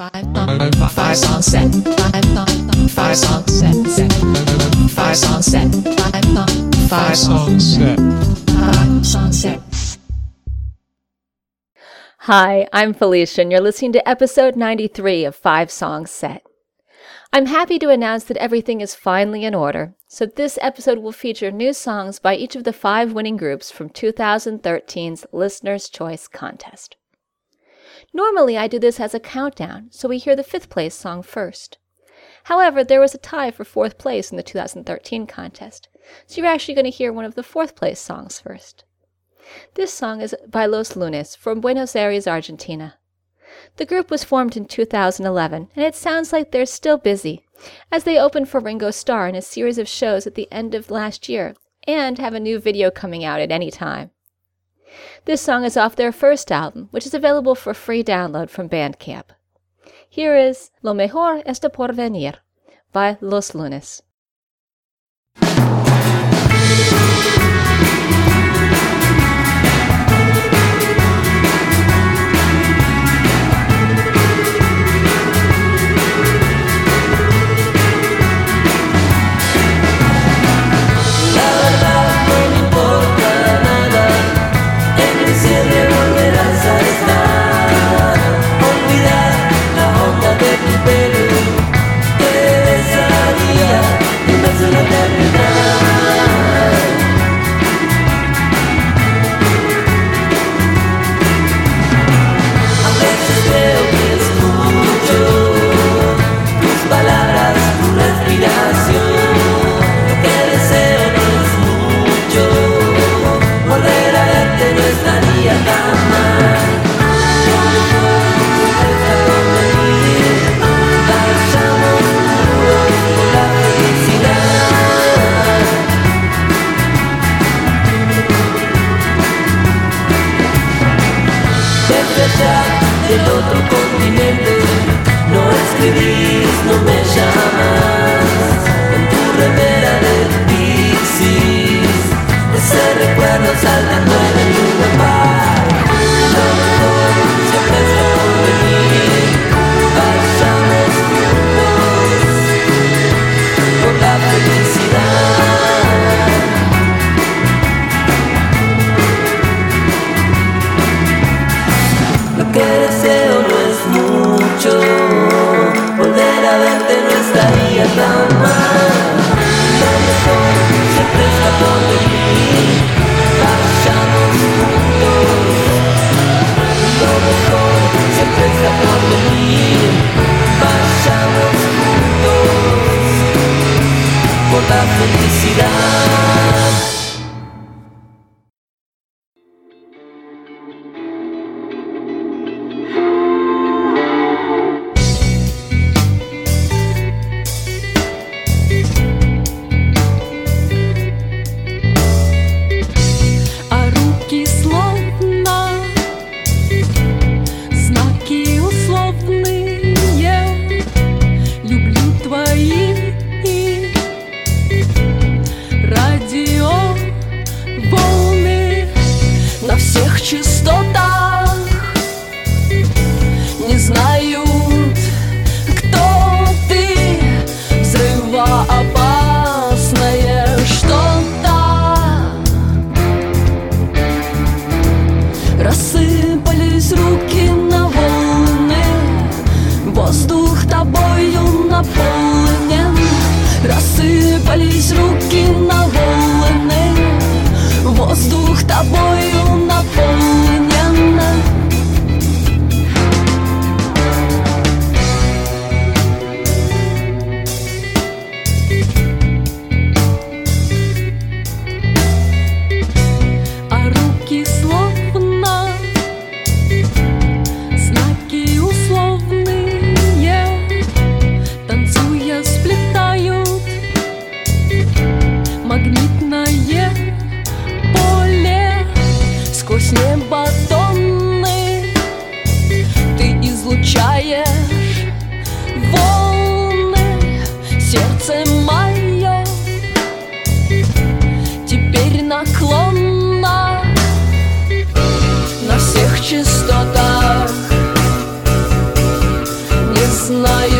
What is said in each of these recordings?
five, five song set, five song, five song set, five song set, five song, five song set, five song set. Hi, I'm Felicia, and you're listening to episode 93 of Five Songs Set. I'm happy to announce that everything is finally in order, so this episode will feature new songs by each of the five winning groups from 2013's Listener's Choice Contest. Normally, I do this as a countdown, so we hear the fifth place song first. However, there was a tie for fourth place in the 2013 contest, so you're actually going to hear one of the fourth place songs first. This song is by Los Lunes from Buenos Aires, Argentina. The group was formed in 2011, and it sounds like they're still busy, as they opened for Ringo Starr in a series of shows at the end of last year and have a new video coming out at any time. This song is off their first album, which is available for free download from Bandcamp. Here is Lo Mejor Está Por Venir by Los Lunes. наполонен Рассыпались руки на волны. Воздух тобою наполнен. магнитное поле. Сквозь небо тонны Ты излучаешь волны. Сердце мое Теперь наклонно На всех частотах. Не знаю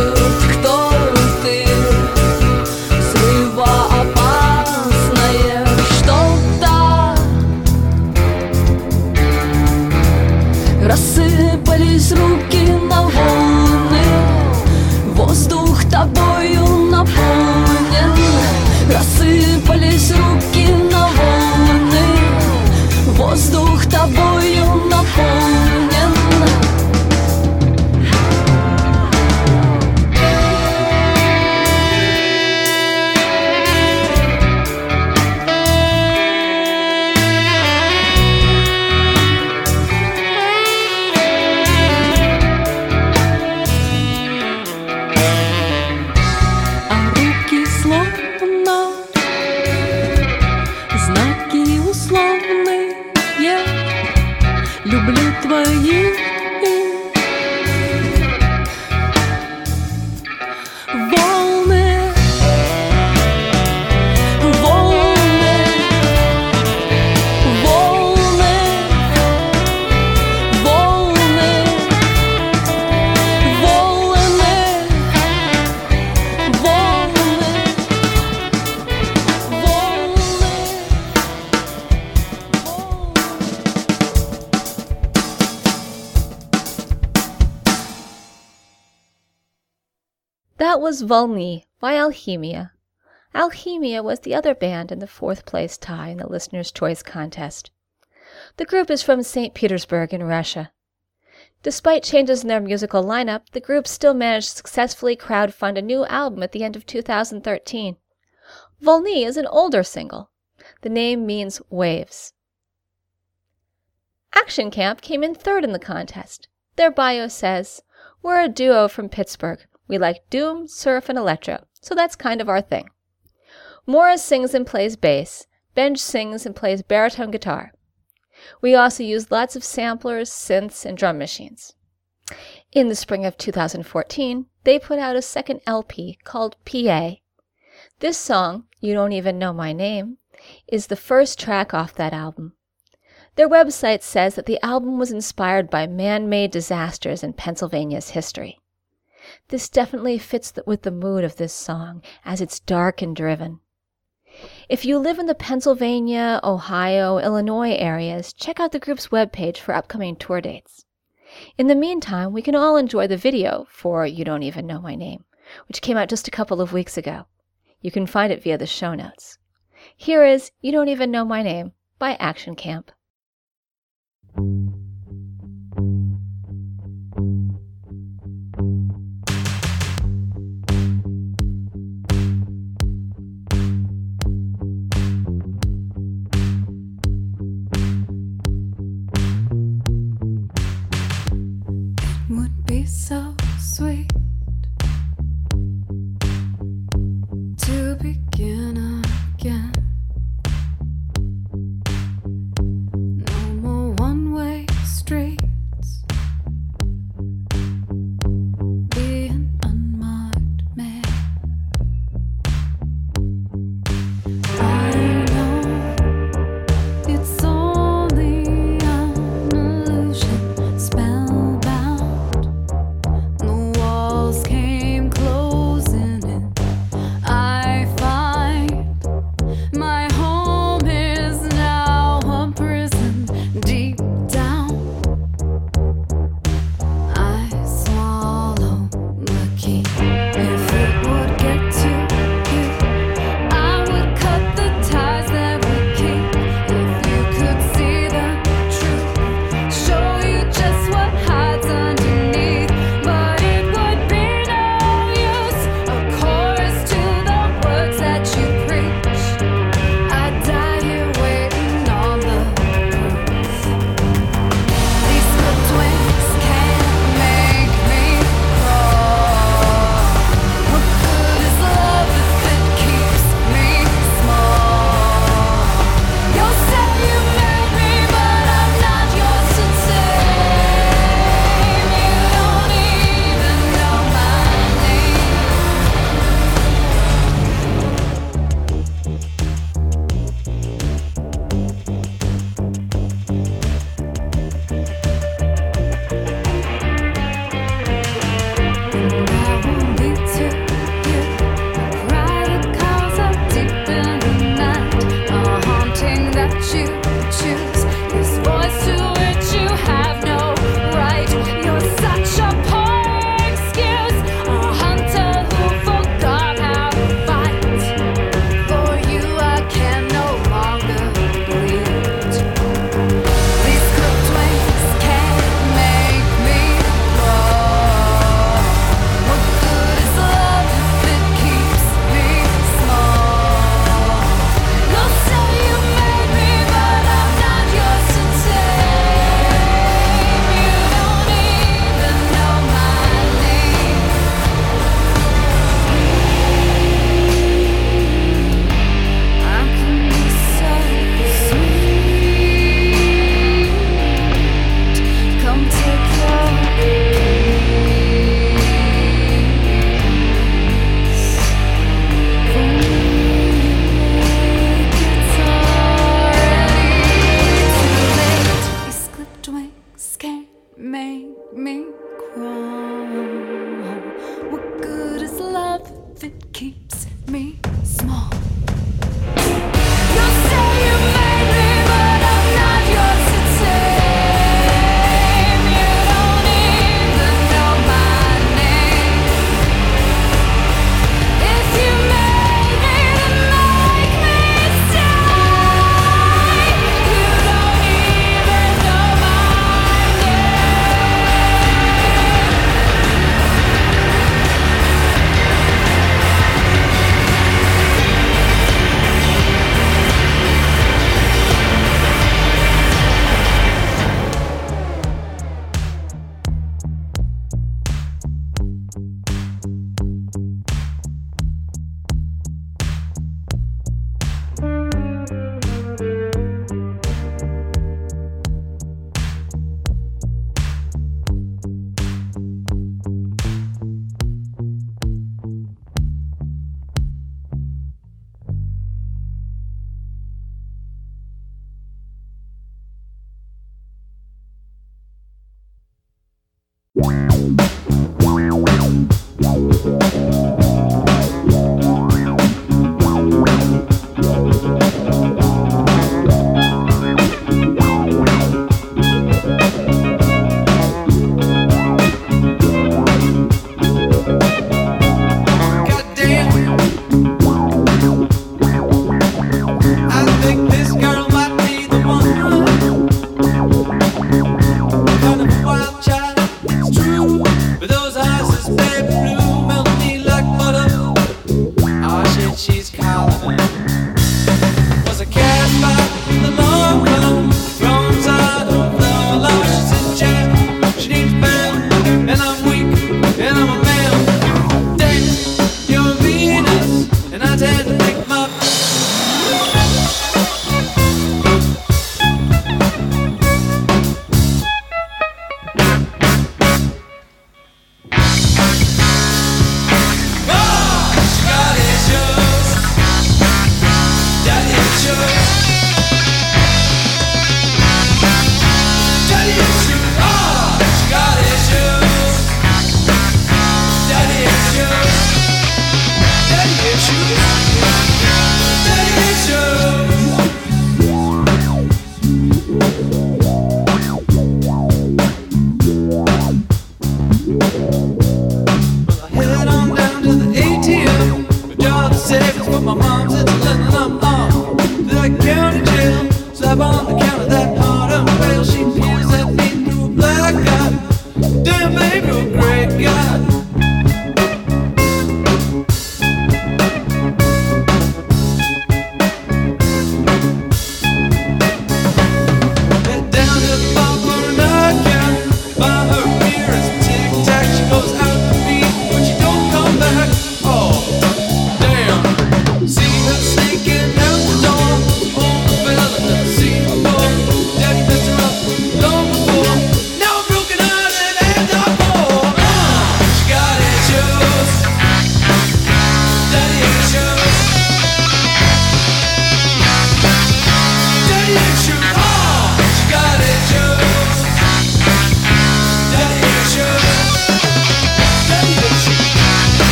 was Volny by Alchemia. Alchemia was the other band in the fourth place tie in the Listener's Choice contest. The group is from St. Petersburg in Russia. Despite changes in their musical lineup, the group still managed to successfully crowdfund a new album at the end of 2013. Volny is an older single. The name means waves. Action Camp came in third in the contest. Their bio says, We're a duo from Pittsburgh. We like doom, surf, and electro, so that's kind of our thing. Morris sings and plays bass. Benj sings and plays baritone guitar. We also use lots of samplers, synths, and drum machines. In the spring of 2014, they put out a second LP called PA. This song, You Don't Even Know My Name, is the first track off that album. Their website says that the album was inspired by man made disasters in Pennsylvania's history. This definitely fits with the mood of this song, as it's dark and driven. If you live in the Pennsylvania, Ohio, Illinois areas, check out the group's webpage for upcoming tour dates. In the meantime, we can all enjoy the video for You Don't Even Know My Name, which came out just a couple of weeks ago. You can find it via the show notes. Here is You Don't Even Know My Name by Action Camp. So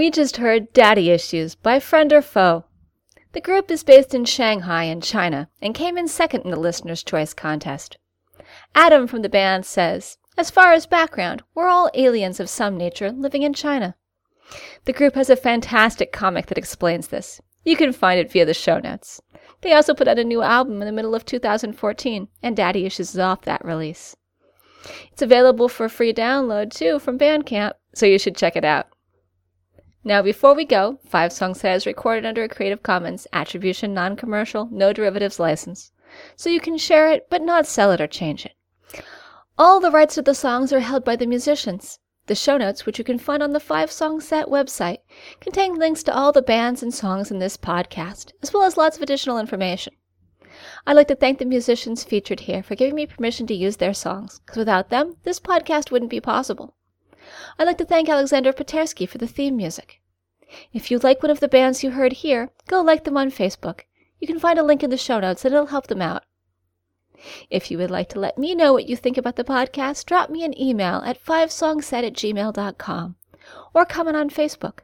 We just heard Daddy Issues by Friend or Foe. The group is based in Shanghai in China and came in second in the Listener's Choice contest. Adam from the band says, As far as background, we're all aliens of some nature living in China. The group has a fantastic comic that explains this. You can find it via the show notes. They also put out a new album in the middle of 2014, and Daddy Issues is off that release. It's available for free download too from Bandcamp, so you should check it out. Now, before we go, Five Song Set is recorded under a Creative Commons Attribution Non Commercial No Derivatives license, so you can share it but not sell it or change it. All the rights to the songs are held by the musicians. The show notes, which you can find on the Five Song Set website, contain links to all the bands and songs in this podcast, as well as lots of additional information. I'd like to thank the musicians featured here for giving me permission to use their songs, because without them, this podcast wouldn't be possible. I'd like to thank Alexander Patersky for the theme music. If you like one of the bands you heard here, go like them on Facebook. You can find a link in the show notes and it'll help them out. If you would like to let me know what you think about the podcast, drop me an email at fivesongset at gmail.com or comment on Facebook.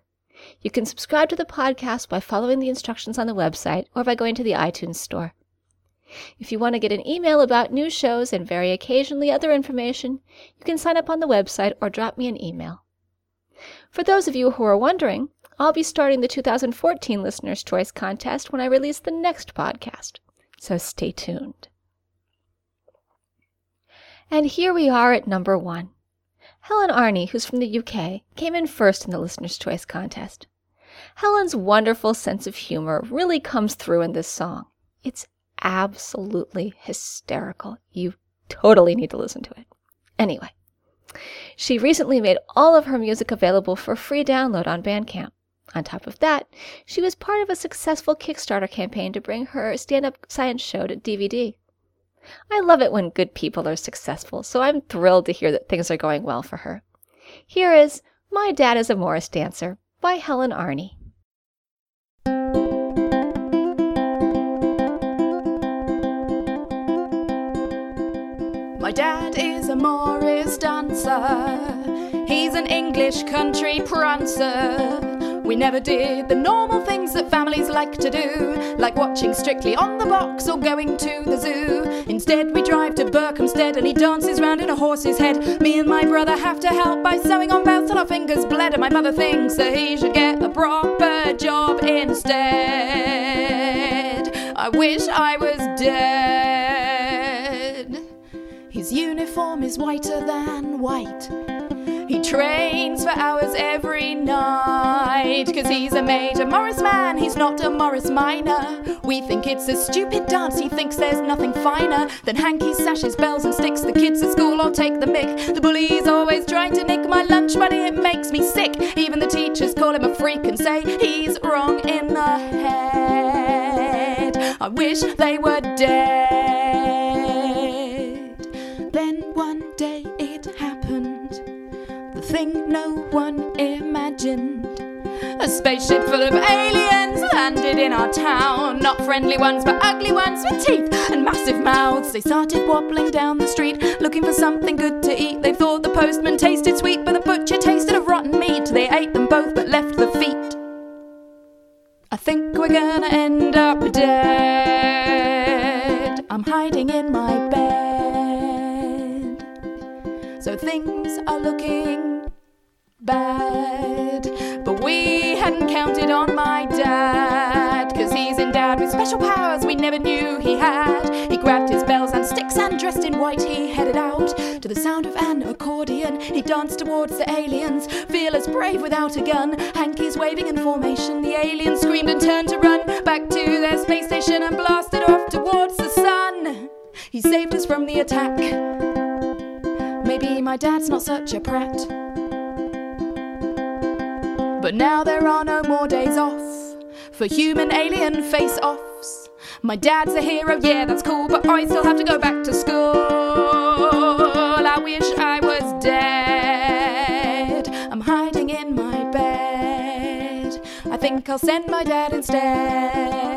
You can subscribe to the podcast by following the instructions on the website or by going to the iTunes store. If you want to get an email about new shows and very occasionally other information, you can sign up on the website or drop me an email. For those of you who are wondering, I'll be starting the 2014 Listener's Choice Contest when I release the next podcast, so stay tuned. And here we are at number one. Helen Arney, who's from the UK, came in first in the Listener's Choice Contest. Helen's wonderful sense of humor really comes through in this song. It's absolutely hysterical. You totally need to listen to it. Anyway, she recently made all of her music available for free download on Bandcamp. On top of that, she was part of a successful Kickstarter campaign to bring her stand up science show to DVD. I love it when good people are successful, so I'm thrilled to hear that things are going well for her. Here is My Dad is a Morris Dancer by Helen Arney. My dad is a Morris dancer. He's an English country prancer. We never did the normal things that families like to do, like watching Strictly on the Box or going to the zoo. Instead, we drive to Berkhamsted and he dances round in a horse's head. Me and my brother have to help by sewing on belts till our fingers bled, and my mother thinks that he should get a proper job instead. I wish I was dead. Uniform is whiter than white. He trains for hours every night. Cause he's a major Morris man, he's not a Morris minor. We think it's a stupid dance, he thinks there's nothing finer than hankies, sashes, bells, and sticks. The kids at school all take the mick. The bully's always trying to nick my lunch money, it makes me sick. Even the teachers call him a freak and say he's wrong in the head. I wish they were dead. No one imagined. A spaceship full of aliens landed in our town. Not friendly ones, but ugly ones with teeth and massive mouths. They started wobbling down the street, looking for something good to eat. They thought the postman tasted sweet, but the butcher tasted of rotten meat. They ate them both, but left the feet. I think we're gonna end up dead. I'm hiding in my bed. So things are looking bad. But we hadn't counted on my dad. Cause he's endowed with special powers we never knew he had. He grabbed his bells and sticks and dressed in white, he headed out to the sound of an accordion. He danced towards the aliens, fearless, brave without a gun. Hankies waving in formation. The aliens screamed and turned to run back to their space station and blasted off towards the sun. He saved us from the attack. Maybe my dad's not such a prat. But now there are no more days off for human alien face offs. My dad's a hero, yeah, that's cool, but I still have to go back to school. I wish I was dead. I'm hiding in my bed. I think I'll send my dad instead.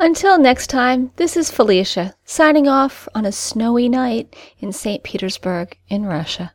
Until next time, this is Felicia, signing off on a snowy night in St. Petersburg in Russia.